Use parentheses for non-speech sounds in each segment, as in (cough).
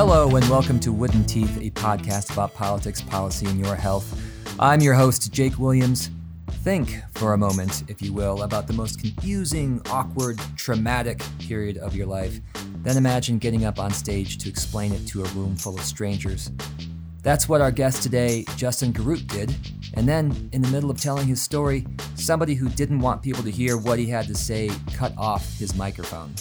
Hello, and welcome to Wooden Teeth, a podcast about politics, policy, and your health. I'm your host, Jake Williams. Think for a moment, if you will, about the most confusing, awkward, traumatic period of your life. Then imagine getting up on stage to explain it to a room full of strangers. That's what our guest today, Justin Garoutte, did. And then, in the middle of telling his story, somebody who didn't want people to hear what he had to say cut off his microphone.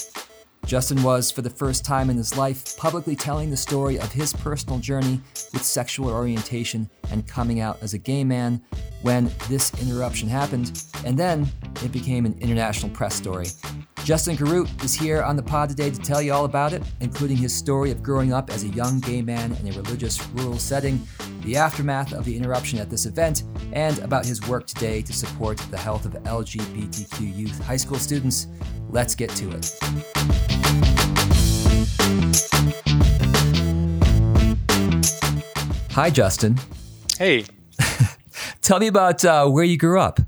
Justin was, for the first time in his life, publicly telling the story of his personal journey with sexual orientation and coming out as a gay man when this interruption happened, and then it became an international press story. Justin Garoutte is here on the pod today to tell you all about it, including his story of growing up as a young gay man in a religious rural setting, the aftermath of the interruption at this event, and about his work today to support the health of LGBTQ youth high school students. Let's get to it. Hi, Justin. Hey. (laughs) Tell me about uh, where you grew up.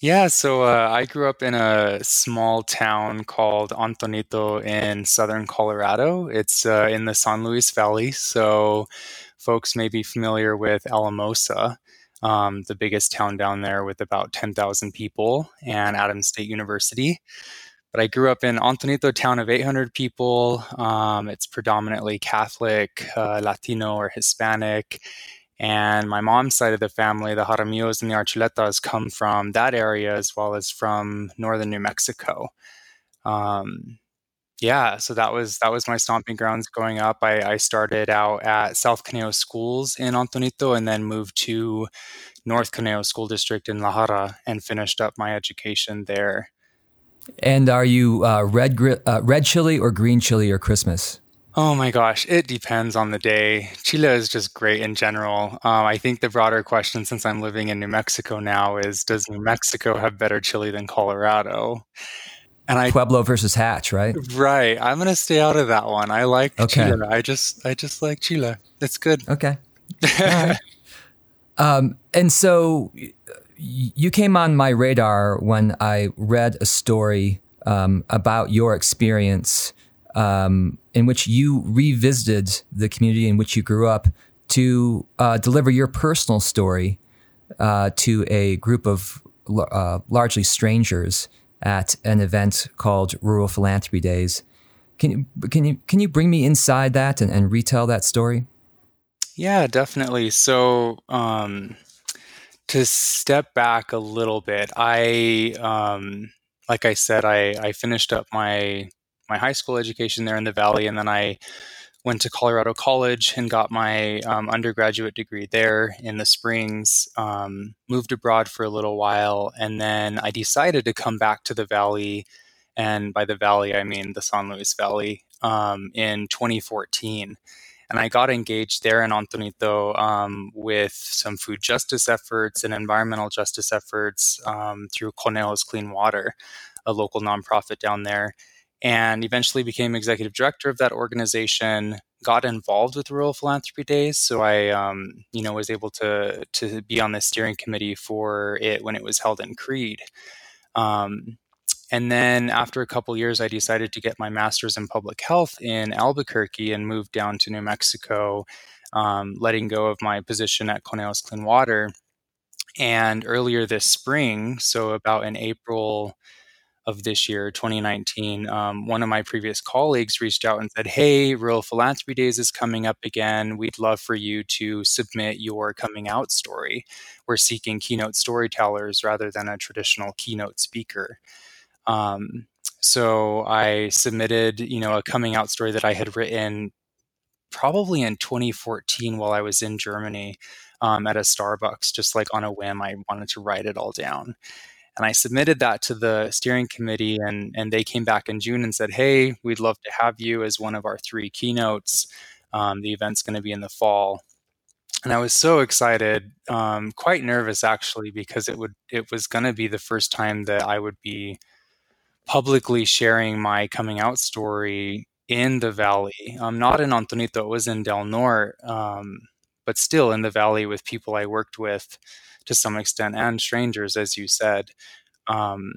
Yeah, so uh, I grew up in a small town called Antonito in southern Colorado. It's uh, in the San Luis Valley, so folks may be familiar with Alamosa, um, the biggest town down there with about 10,000 people, and Adams State University. But I grew up in Antonito, town of 800 people. Um, it's predominantly Catholic, uh, Latino, or Hispanic. And my mom's side of the family, the Jaramillos and the Archuletas, come from that area as well as from northern New Mexico. Um, yeah, so that was that was my stomping grounds growing up. I, I started out at South Conejos Schools in Antonito and then moved to North Conejos School District in La Jara and finished up my education there. And are you uh, red uh, red chili or green chili or Christmas? Oh my gosh, it depends on the day. Chile is just great in general. Um, I think the broader question, since I'm living in New Mexico now, is does New Mexico have better chili than Colorado? And I Pueblo versus Hatch, right? Right. I'm gonna stay out of that one. I like okay. Chile. I just I just like Chile. It's good. Okay. (laughs) um, and so you came on my radar when I read a story um, about your experience um, in which you revisited the community in which you grew up to uh, deliver your personal story uh, to a group of uh, largely strangers at an event called Rural Philanthropy Days. Can you can you can you bring me inside that and, and retell that story? Yeah, definitely. So. Um to step back a little bit, I um, like I said, I, I finished up my my high school education there in the valley, and then I went to Colorado College and got my um, undergraduate degree there in the Springs. Um, moved abroad for a little while, and then I decided to come back to the valley, and by the valley I mean the San Luis Valley um, in 2014 and I got engaged there in Antonito um, with some food justice efforts and environmental justice efforts um, through Conejos Clean Water, a local nonprofit down there, and eventually became executive director of that organization. Got involved with Rural Philanthropy Days, so I, um, you know, was able to to be on the steering committee for it when it was held in Creede. Um, and then after a couple years, I decided to get my master's in public health in Albuquerque and moved down to New Mexico, um, letting go of my position at Conejos Clean Water. And earlier this spring, so about in April of this year, 2019, um, one of my previous colleagues reached out and said, Hey, Rural Philanthropy Days is coming up again. We'd love for you to submit your coming out story. We're seeking keynote storytellers rather than a traditional keynote speaker. Um, so I submitted, you know, a coming out story that I had written probably in 2014 while I was in Germany um, at a Starbucks, just like on a whim. I wanted to write it all down. And I submitted that to the steering committee, and, and they came back in June and said, Hey, we'd love to have you as one of our three keynotes. Um, the event's going to be in the fall. And I was so excited, um, quite nervous actually, because it would it was going to be the first time that I would be publicly sharing my coming out story in the valley. Um, not in Antonito, it was in Del Norte, um, but still in the valley with people I worked with to some extent and strangers, as you said. Um,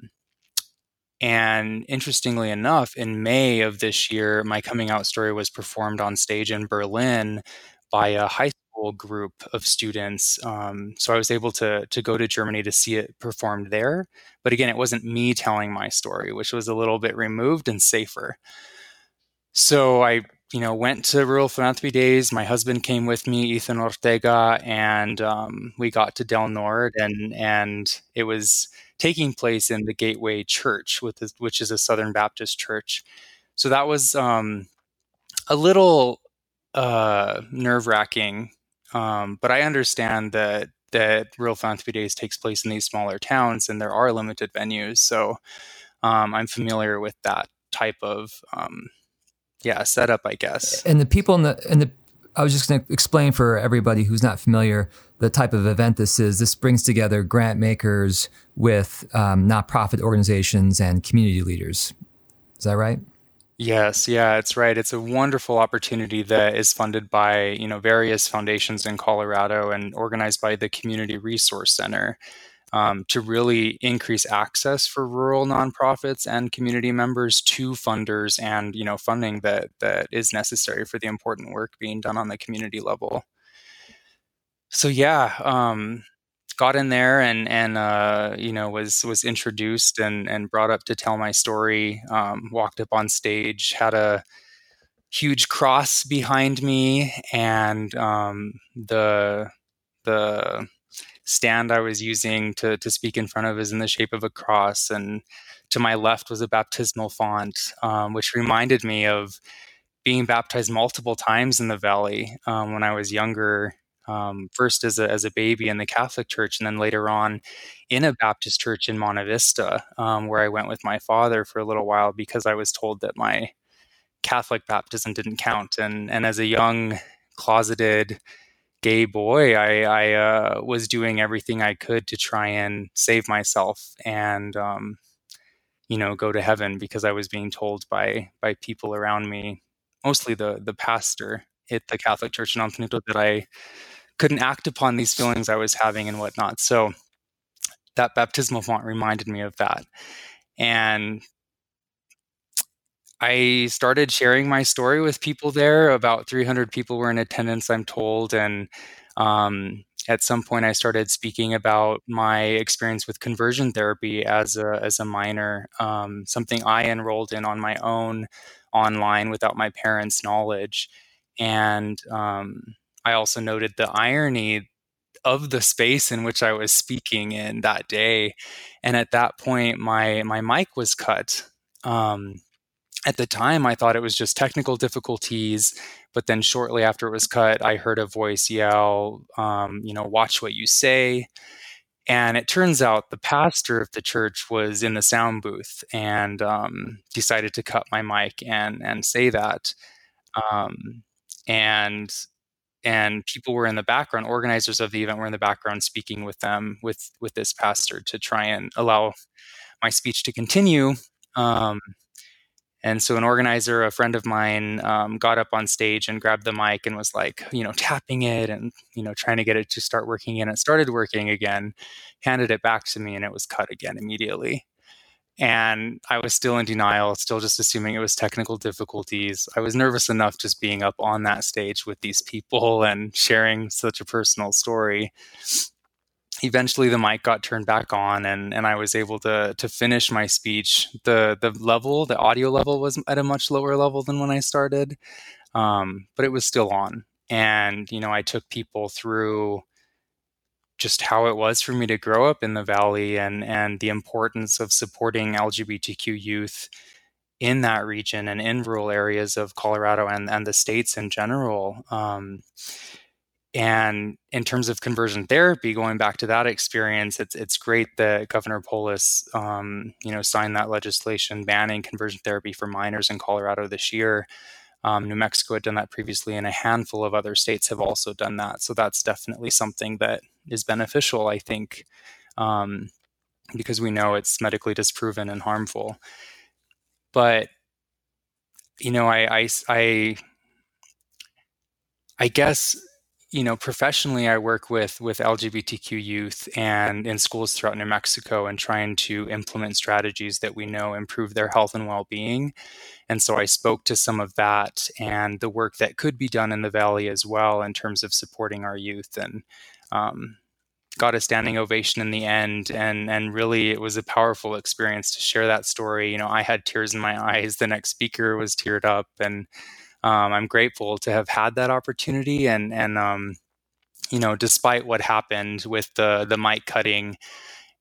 and interestingly enough, in May of this year, my coming out story was performed on stage in Berlin by a high group of students. Um, so I was able to to go to Germany to see it performed there. But again, it wasn't me telling my story, which was a little bit removed and safer. So I, you know, went to Rural Philanthropy Days. My husband came with me, Ethan Ortega, and um, we got to Del Norte, and and it was taking place in the Gateway Church, which is a Southern Baptist church. So that was um, a little uh, nerve wracking, um, but I understand that that Rural Philanthropy Days takes place in these smaller towns, and there are limited venues. So um, I'm familiar with that type of um, yeah setup, I guess. And the people in the and the I was just going to explain for everybody who's not familiar the type of event this is. This brings together grant makers with um, nonprofit organizations and community leaders. Is that right? Yes, yeah, it's right. It's a wonderful opportunity that is funded by you know various foundations in Colorado and organized by the Community Resource Center um, to really increase access for rural nonprofits and community members to funders and you know funding that that is necessary for the important work being done on the community level. So yeah, um, got in there and and uh, you know was was introduced and and brought up to tell my story. Um, walked up on stage, had a huge cross behind me, and um, the the stand I was using to, to speak in front of is in the shape of a cross. And to my left was a baptismal font, um, which reminded me of being baptized multiple times in the valley um, when I was younger. Um, first as a, as a baby in the Catholic Church, and then later on in a Baptist church in Monte Vista, um, where I went with my father for a little while because I was told that my Catholic baptism didn't count. And, and as a young, closeted, gay boy, I, I uh, was doing everything I could to try and save myself and, um, you know, go to heaven because I was being told by by people around me, mostly the the pastor at the Catholic Church in Antonito, that I couldn't act upon these feelings I was having and whatnot. So that baptismal font reminded me of that. And I started sharing my story with people there. About 300 people were in attendance, I'm told. And um, at some point, I started speaking about my experience with conversion therapy as a, as a minor, um, something I enrolled in on my own online without my parents' knowledge. And um, I also noted the irony of the space in which I was speaking in that day. And at that point, my my mic was cut. Um, at the time, I thought it was just technical difficulties. But then shortly after it was cut, I heard a voice yell, um, you know, watch what you say. And it turns out the pastor of the church was in the sound booth and um, decided to cut my mic and and say that. Um, and and people were in the background. Organizers of the event were in the background speaking with them with with this pastor to try and allow my speech to continue. Um, and so an organizer, a friend of mine, um, got up on stage and grabbed the mic and was like, you know, tapping it and, you know, trying to get it to start working. And it started working again, handed it back to me, and it was cut again immediately. And I was still in denial, still just assuming it was technical difficulties. I was nervous enough just being up on that stage with these people and sharing such a personal story eventually the mic got turned back on and, and I was able to to finish my speech. The the level, the audio level was at a much lower level than when I started. Um, but it was still on. And, you know, I took people through just how it was for me to grow up in the valley and and the importance of supporting LGBTQ youth in that region and in rural areas of Colorado and, and the states in general. Um, and in terms of conversion therapy, going back to that experience, it's it's great that Governor Polis, um, you know, signed that legislation banning conversion therapy for minors in Colorado this year. Um, New Mexico had done that previously, and a handful of other states have also done that. So that's definitely something that is beneficial, I think, um, because we know it's medically disproven and harmful. But you know, I I I, I guess you know, professionally, I work with with LGBTQ youth and in schools throughout New Mexico, and trying to implement strategies that we know improve their health and well being. And so I spoke to some of that and the work that could be done in the valley as well in terms of supporting our youth and. Um, got a standing ovation in the end and and really it was a powerful experience to share that story you know i had tears in my eyes the next speaker was teared up and um, I'm grateful to have had that opportunity. And and um, you know, despite what happened with the the mic cutting,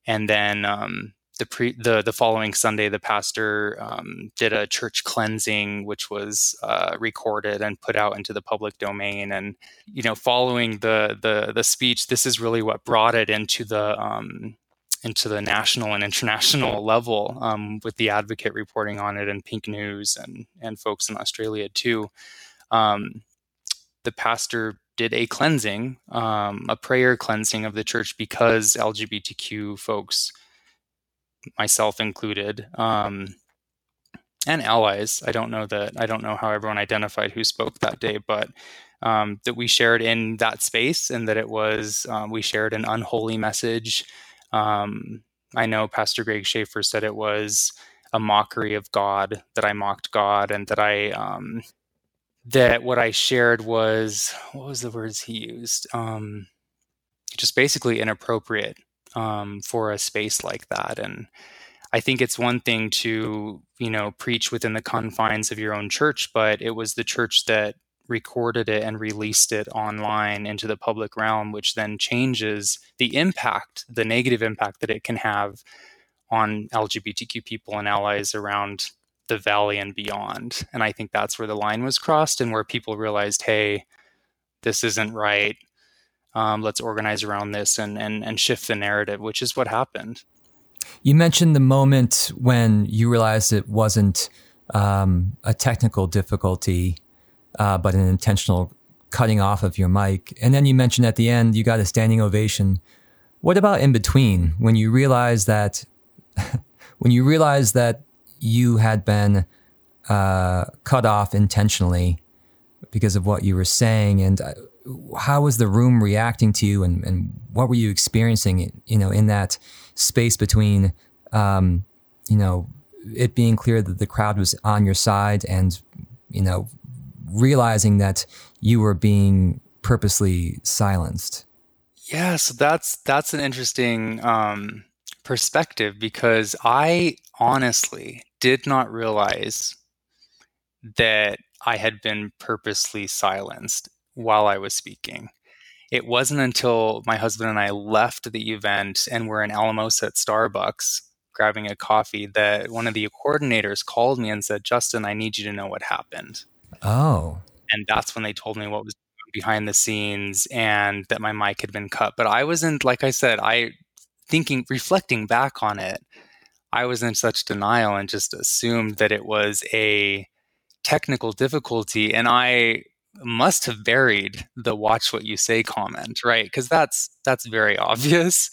and then um, the pre the the following Sunday, the pastor um, did a church cleansing, which was uh, recorded and put out into the public domain. And you know, following the the the speech, this is really what brought it into the into the national and international (laughs) level um, with the advocate reporting on it and pink news and and folks in australia too. Um, the pastor did a cleansing um, a prayer cleansing of the church because lgbtq folks myself included um, and allies i don't know that i don't know how everyone identified who spoke that day but um, that we shared in that space and that it was um, we shared an unholy message um, I know Pastor Greg Schaefer said it was a mockery of God, that I mocked God, and that I um, that what I shared was what was the words he used? Um, just basically inappropriate um, for a space like that. And I think it's one thing to you know preach within the confines of your own church, but it was the church that recorded it and released it online into the public realm, which then changes the impact, the negative impact that it can have on LGBTQ people and allies around the valley and beyond. And I think that's where the line was crossed and where people realized, hey, this isn't right. Um, let's organize around this and, and and shift the narrative, which is what happened. You mentioned the moment when you realized it wasn't um, a technical difficulty uh, but an intentional cutting off of your mic. And then you mentioned at the end you got a standing ovation. What about in between when you realized that (laughs) when you realized that you had been uh, cut off intentionally because of what you were saying and uh, how was the room reacting to you and, and what were you experiencing you know in that space between um, you know it being clear that the crowd was on your side and you know realizing that you were being purposely silenced. Yeah, so that's that's an interesting um, perspective because I honestly did not realize that I had been purposely silenced while I was speaking. It wasn't until my husband and I left the event and were in Alamosa at Starbucks grabbing a coffee that one of the coordinators called me and said, Justin, I need you to know what happened. Oh. And that's when they told me what was behind the scenes and that my mic had been cut. But I wasn't, like I said, I thinking, reflecting back on it, I was in such denial and just assumed that it was a technical difficulty. And I must have buried the watch what you say comment right because that's that's very (laughs) obvious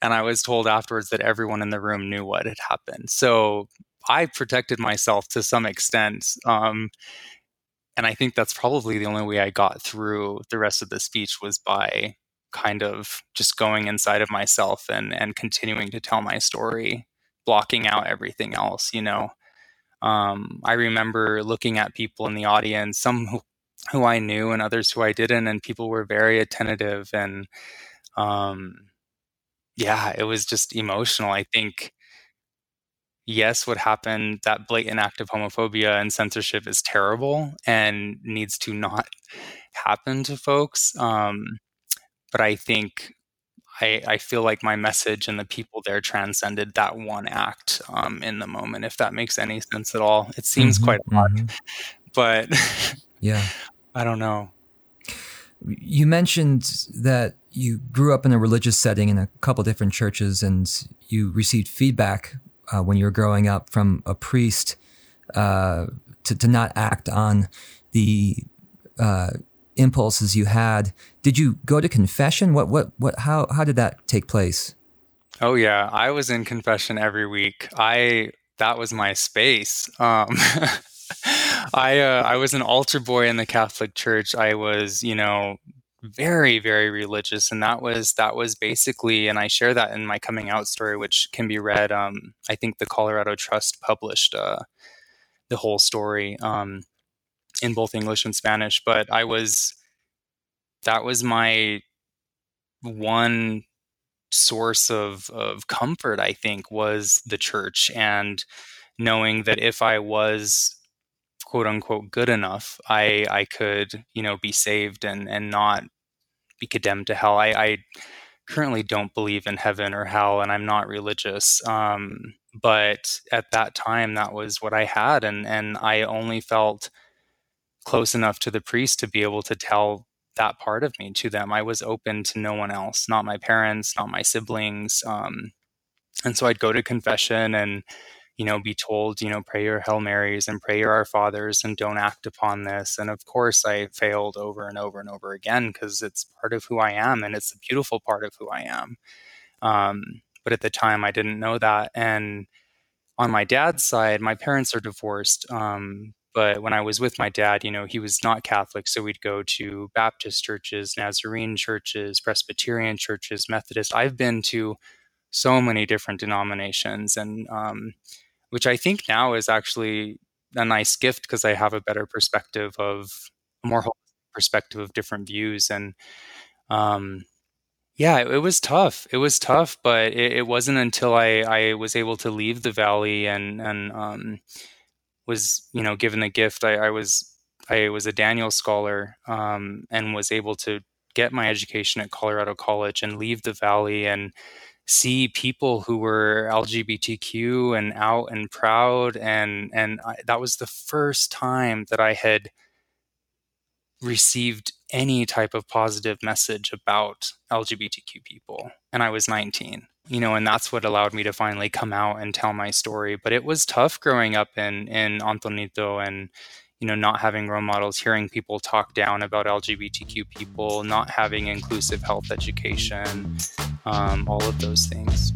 and i was told afterwards that everyone in the room knew what had happened so i protected myself to some extent um, and I think that's probably the only way I got through the rest of the speech was by kind of just going inside of myself and and continuing to tell my story, blocking out everything else, you know. Um, I remember looking at people in the audience, some who, who I knew and others who I didn't, and people were very attentive and um, yeah, it was just emotional. I think yes, what happened, that blatant act of homophobia and censorship is terrible and needs to not happen to folks. Um, but I think I, I, feel like my message and the people there transcended that one act um, in the moment, if that makes any sense at all. It seems mm-hmm, quite odd, mm-hmm. (laughs) but yeah, (laughs) I don't know. You mentioned that you grew up in a religious setting in a couple different churches and you received feedback uh, when you were growing up from a priest uh, to, to not act on the uh, impulses you had. Did you go to confession? What what what? How how did that take place? Oh yeah, I was in confession every week. I that was my space. Um, (laughs) I uh, I was an altar boy in the Catholic Church. I was you know very very religious and that was that was basically and i share that in my coming out story which can be read um, i think the colorado trust published uh, the whole story um, in both english and spanish but i was that was my one source of of comfort i think was the church and knowing that if i was quote unquote good enough, I I could you know be saved and and not be condemned to hell. I, I currently don't believe in heaven or hell, and I'm not religious. Um, but at that time, that was what I had, and and I only felt close enough to the priest to be able to tell that part of me to them. I was open to no one else, not my parents, not my siblings. Um, and so I'd go to confession and you know, be told, you know, pray your Hail Marys and pray your Our Fathers and don't act upon this. And of course, I failed over and over and over again because it's part of who I am and it's a beautiful part of who I am. Um, but at the time, I didn't know that. And on my dad's side, my parents are divorced. Um, but when I was with my dad, you know, he was not Catholic. So we'd go to Baptist churches, Nazarene churches, Presbyterian churches, Methodist. I've been to so many different denominations. And, um, which I think now is actually a nice gift because I have a better perspective of a more perspective of different views and um, yeah, it, it, was tough. It was tough, but it, it, wasn't until I, I was able to leave the valley and and um, was you know given the gift. I, I was I was a Daniels scholar um, and was able to get my education at Colorado College and leave the valley and see people who were LGBTQ and out and proud and and I, that was the first time that I had received any type of positive message about LGBTQ people and I was 19 you know and that's what allowed me to finally come out and tell my story. But it was tough growing up in in Antonito and you know not having role models hearing people talk down about lgbtq people not having inclusive health education um, all of those things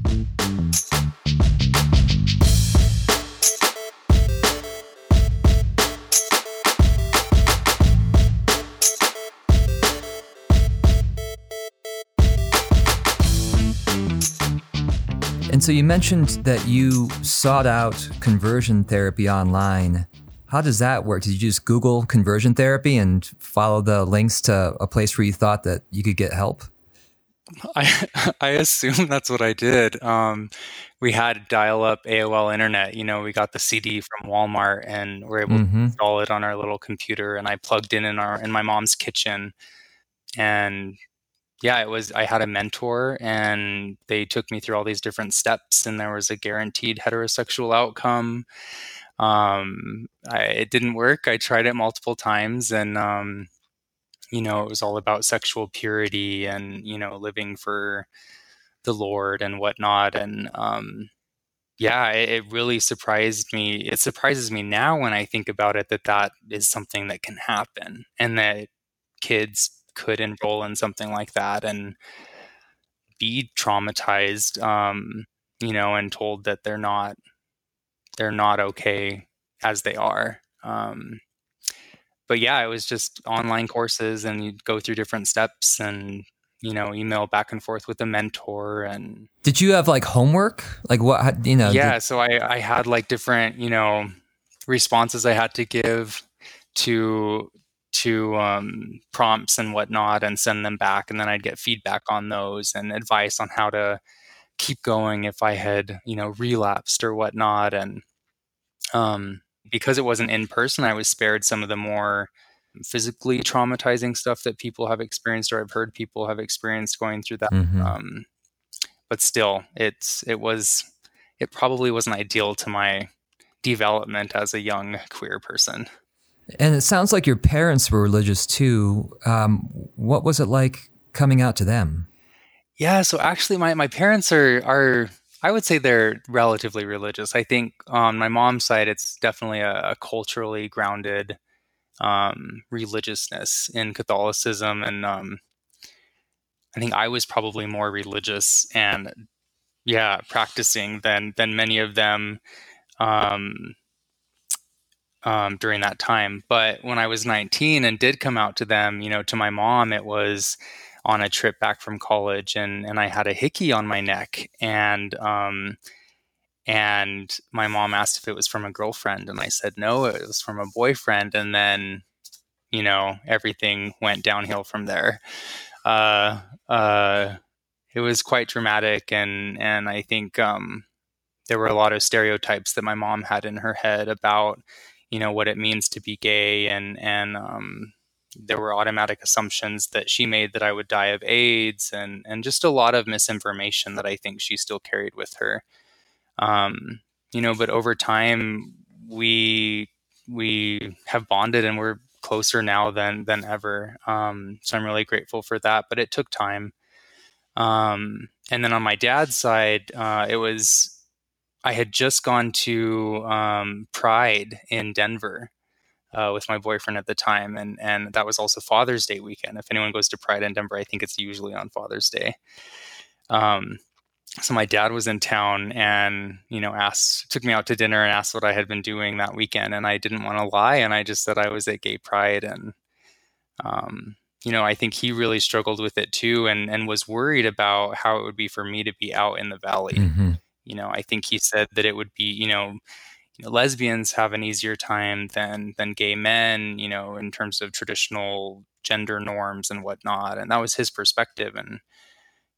And so you mentioned that you sought out conversion therapy online. How does that work? Did you just Google conversion therapy and follow the links to a place where you thought that you could get help? I (laughs) I assume that's what I did. Um, we had dial-up AOL internet. You know, we got the CD from Walmart and we're able mm-hmm. to install it on our little computer. And I plugged in in our in my mom's kitchen, and yeah, it was. I had a mentor, and they took me through all these different steps, and there was a guaranteed heterosexual outcome um, I, it didn't work. I tried it multiple times, and um, you know, it was all about sexual purity and you know, living for the Lord and whatnot. And um, yeah, it, it, really surprised me. It surprises me now when I think about it that that is something that can happen, and that kids could enroll in something like that and be traumatized. Um, you know, and told that they're not they're not okay as they are. Um, but yeah, it was just online courses, and you'd go through different steps, and you know, email back and forth with a mentor. And did you have like homework? Like what you know? Yeah, did- so I I had like different you know responses I had to give to to um, prompts and whatnot and send them back and then i'd get feedback on those and advice on how to keep going if I had, you know, relapsed or whatnot. And um, because it wasn't in person, I was spared some of the more physically traumatizing stuff that people have experienced or I've heard people have experienced going through that. Mm-hmm. Um, but still, it's it was it probably wasn't ideal to my development as a young queer person. And it sounds like your parents were religious too. Um, what was it like coming out to them? Yeah, so actually my, my parents are are I would say they're relatively religious. I think on my mom's side it's definitely a, a culturally grounded um, religiousness in Catholicism and um, I think I was probably more religious and yeah, practicing than than many of them. Um, um, during that time. But when I was 19 and did come out to them, you know, to my mom, it was on a trip back from college, and and I had a hickey on my neck, and um, and my mom asked if it was from a girlfriend, and I said no, it was from a boyfriend, and then you know everything went downhill from there. Uh, uh, it was quite dramatic, and and I think um, there were a lot of stereotypes that my mom had in her head about you know what it means to be gay and and um, there were automatic assumptions that she made that I would die of AIDS and and just a lot of misinformation that I think she still carried with her. Um, you know, but over time we we have bonded and we're closer now than than ever. Um, so I'm really grateful for that. But it took time. Um, and then on my dad's side, uh, it was I had just gone to um, Pride in Denver uh, with my boyfriend at the time, and and that was also Father's Day weekend. If anyone goes to Pride in Denver, I think it's usually on Father's Day. Um, so my dad was in town and you know asked took me out to dinner and asked what I had been doing that weekend, and I didn't want to lie, and I just said I was at Gay Pride, and um, you know I think he really struggled with it too, and and was worried about how it would be for me to be out in the valley. Mm-hmm you know, I think he said that it would be, you know, you know, lesbians have an easier time than than gay men, you know, in terms of traditional gender norms and whatnot. And that was his perspective. And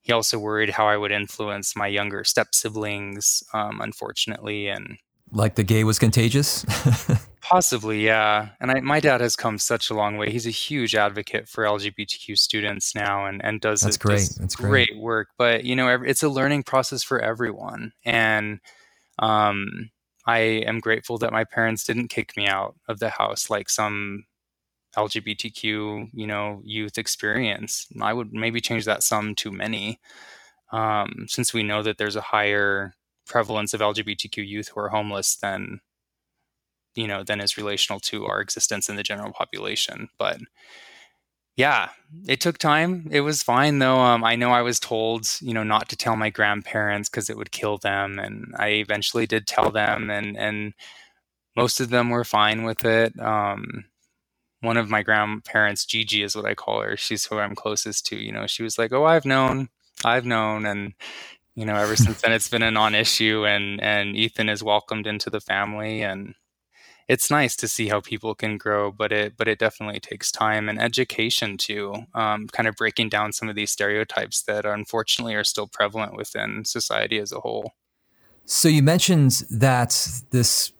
he also worried how I would influence my younger step siblings, um, unfortunately. And like the gay was contagious? (laughs) Possibly, yeah. And I, my dad has come such a long way. He's a huge advocate for LGBTQ students now, and and does that's great. That's great. great work. But you know, it's a learning process for everyone, and um, I am grateful that my parents didn't kick me out of the house like some LGBTQ you know youth experience. I would maybe change that some to many, um, since we know that there's a higher prevalence of LGBTQ youth who are homeless than you know than is relational to our existence in the general population but yeah it took time. It was fine though um, i know i was told you know not to tell my grandparents because it would kill them and i eventually did tell them and and most of them were fine with it um, one of my grandparents gigi is what i call her she's who i'm closest to you know she was like oh i've known i've known and you know ever since then it's been a non-issue and and ethan is welcomed into the family and it's nice to see how people can grow, but it but it definitely takes time and education too. Um, kind of breaking down some of these stereotypes that unfortunately are still prevalent within society as a whole. So you mentioned that this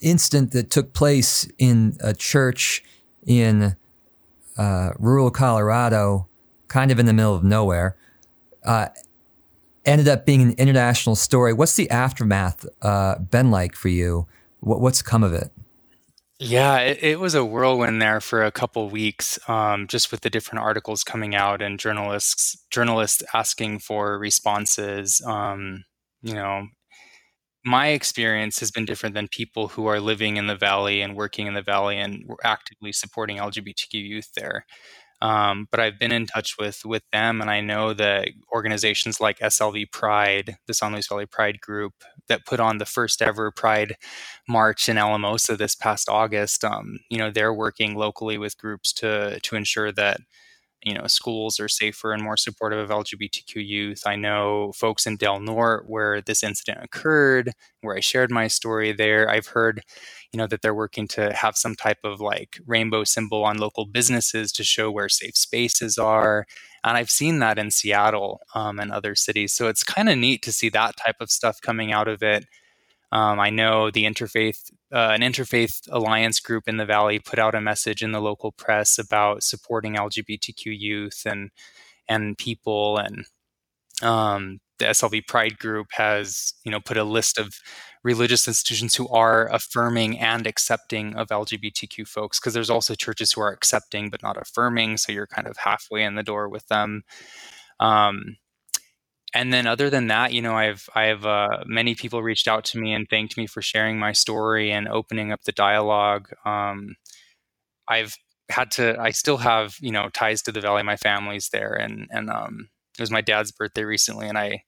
incident that took place in a church in uh, rural Colorado, kind of in the middle of nowhere, uh, ended up being an international story. What's the aftermath uh, been like for you? What, what's come of it? Yeah, it, it, was a whirlwind there for a couple weeks, um, just with the different articles coming out and journalists journalists asking for responses. Um, you know, my experience has been different than people who are living in the valley and working in the valley and actively supporting LGBTQ youth there. Um, but I've been in touch with with them, and I know that organizations like SLV Pride, the San Luis Valley Pride Group, that put on the first ever Pride March in Alamosa this past August, um, you know, they're working locally with groups to to ensure that you know schools are safer and more supportive of lgbtq youth. I know folks in del norte where this incident occurred where i shared my story there i've heard you know that they're working to have some type of like rainbow symbol on local businesses to show where safe spaces are and i've seen that in seattle um, and other cities. So it's kind of neat to see that type of stuff coming out of it um, I know the interfaith, uh, an interfaith alliance group in the valley, put out a message in the local press about supporting LGBTQ youth and and people, and um, the SLV Pride group has you know put a list of religious institutions who are affirming and accepting of LGBTQ folks because there's also churches who are accepting but not affirming, so you're kind of halfway in the door with them. Um, and then other than that you know i've i've uh, many people reached out to me and thanked me for sharing my story and opening up the dialogue um, i've had to i still have you know ties to the valley my family's there and and um, it was my dad's birthday recently and i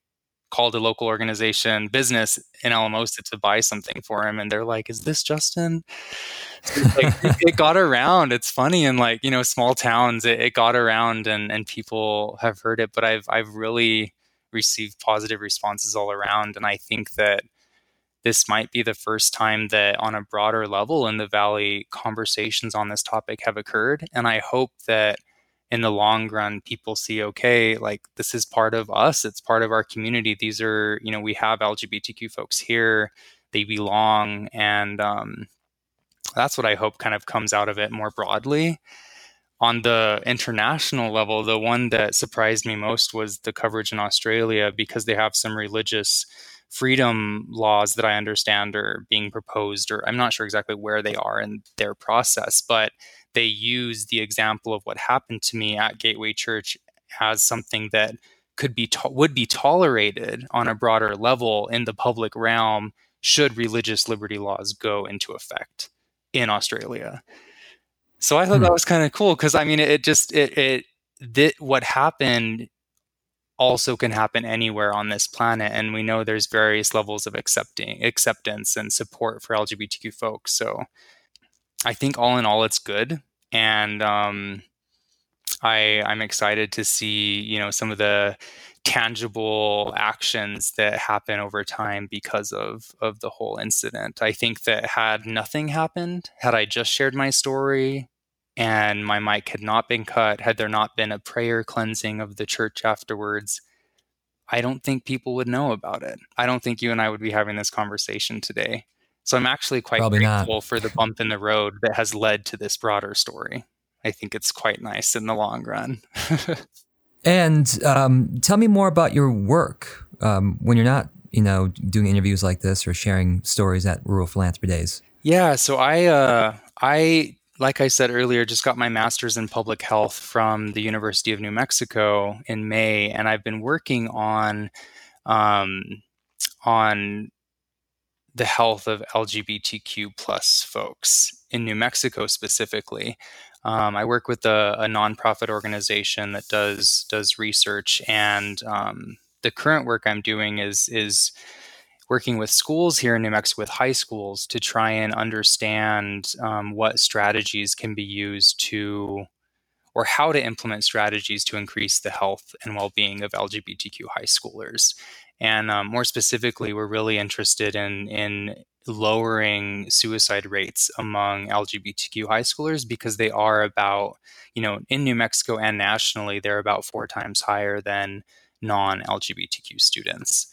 called a local organization business in Alamosa to buy something for him, and they're like, "Is this Justin?" like, it got around. It's funny, and like you know, small towns, it, it got around, and and people have heard it. But I've I've really received positive responses all around, and I think that this might be the first time that on a broader level in the valley conversations on this topic have occurred and i hope that in the long run people see okay like this is part of us it's part of our community these are you know we have lgbtq folks here they belong and um, that's what i hope kind of comes out of it more broadly on the international level the one that surprised me most was the coverage in australia because they have some religious freedom laws that i understand are being proposed or i'm not sure exactly where they are in their process but they use the example of what happened to me at Gateway Church as something that could be to- would be tolerated on a broader level in the public realm should religious liberty laws go into effect in Australia. So I thought hmm. that was kind of cool because I mean it, just it it that what happened also can happen anywhere on this planet and we know there's various levels of accepting acceptance and support for lgbtq folks so I think all in all, it's good, and um, I I'm excited to see you know some of the tangible actions that happen over time because of of the whole incident. I think that had nothing happened, had I just shared my story and my mic had not been cut, had there not been a prayer cleansing of the church afterwards, I don't think people would know about it. I don't think you and I would be having this conversation today. So I'm actually quite Probably grateful not. for the bump in the road that has led to this broader story. I think it's quite nice in the long run. (laughs) and um, tell me more about your work um, when you're not, you know, doing interviews like this or sharing stories at Rural Philanthropy Days. Yeah, so I, uh, I, like I said earlier, just got my master's in public health from the University of New Mexico in May, and I've been working on, um, on the health of LGBTQ plus folks in New Mexico specifically. Um, I work with a, a, nonprofit organization that does does research, and um, the current work I'm doing is is working with schools here in New Mexico, with high schools, to try and understand um, what strategies can be used to, or how to implement strategies to increase the health and well being of LGBTQ high schoolers. And um, more specifically, we're really interested in in lowering suicide rates among LGBTQ high schoolers because they are about, you know, in New Mexico and nationally, they're about four times higher than non-LGBTQ students.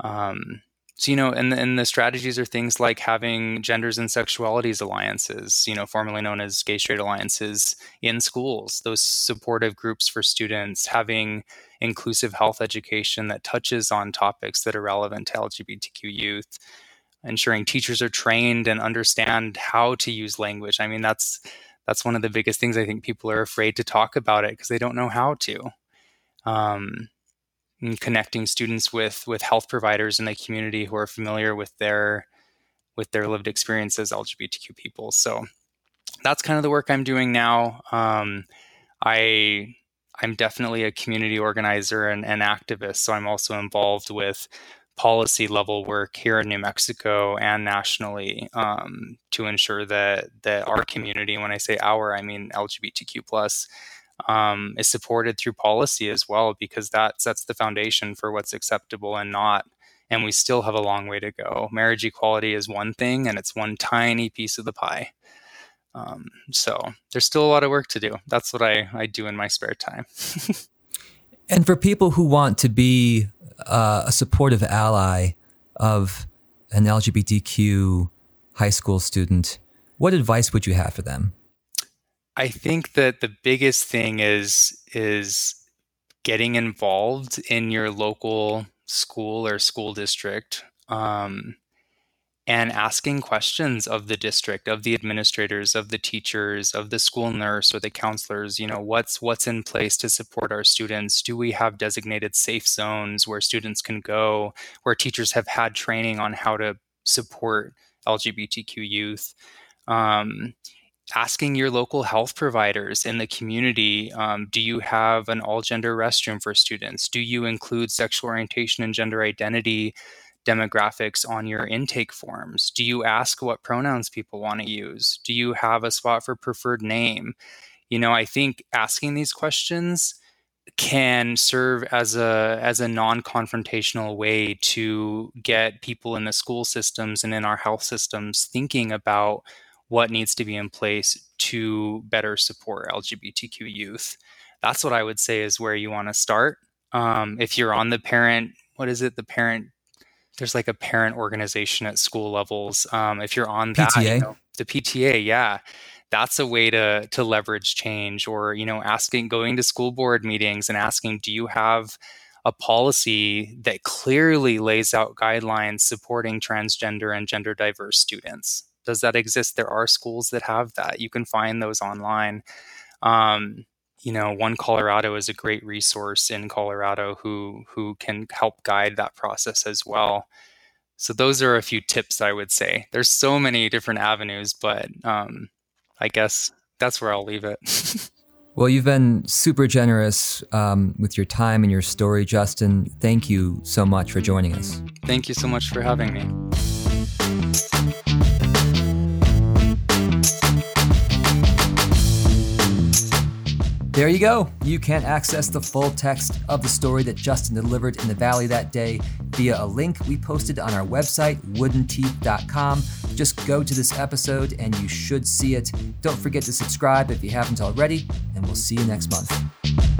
Um, so you know and, and the strategies are things like having genders and sexualities alliances you know formerly known as gay straight alliances in schools those supportive groups for students having inclusive health education that touches on topics that are relevant to lgbtq youth ensuring teachers are trained and understand how to use language. I mean that's that's one of the biggest things i think people are afraid to talk about it because they don't know how to. Um, connecting students with with health providers in the community who are familiar with their with their lived experience as LGBTQ people. So that's kind of the work I'm doing now. Um, I I'm definitely a community organizer and, and activist, so I'm also involved with policy level work here in New Mexico and nationally um, to ensure that that our community, when I say our, I mean LGBTQ plus, um, is supported through policy as well, because that sets the foundation for what's acceptable and not. And we still have a long way to go. Marriage equality is one thing, and it's one tiny piece of the pie. Um, so there's still a lot of work to do. That's what I, I do in my spare time. (laughs) and for people who want to be uh, a supportive ally of an LGBTQ high school student, what advice would you have for them? I think that the biggest thing is is getting involved in your local school or school district um, and asking questions of the district of the administrators of the teachers of the school nurse or the counselors you know what's what's in place to support our students? Do we have designated safe zones where students can go where teachers have had training on how to support lgbtq youth? Um, asking your local health providers in the community um, do you have an all gender restroom for students? Do you include sexual orientation and gender identity demographics on your intake forms? Do you ask what pronouns people want to use? Do you have a spot for preferred name? You know, I think asking these questions can serve as a as a non-confrontational way to get people in the school systems and in our health systems thinking about what needs to be in place to better support LGBTQ youth. That's what I would say is where you want to start. Um, if you're on the parent, what is it? The parent, there's like a parent organization at school levels. Um, if you're on that, PTA. You know, the PTA, yeah, that's a way to to leverage change. Or you know, asking, going to school board meetings and asking, do you have a policy that clearly lays out guidelines supporting transgender and gender diverse students? Does that exist? There are schools that have that. You can find those online. Um, you know, One Colorado is a great resource in Colorado who who can help guide that process as well. So those are a few tips I would say. There's so many different avenues, but um, I guess that's where I'll leave it. (laughs) well, you've been super generous um, with your time and your story, Justin. Thank you so much for joining us. Thank you so much for having me. There you go. You can access the full text of the story that Justin delivered in the Valley that day via a link we posted on our website, woodenteeth.com. Just go to this episode and you should see it. Don't forget to subscribe if you haven't already, and we'll see you next month.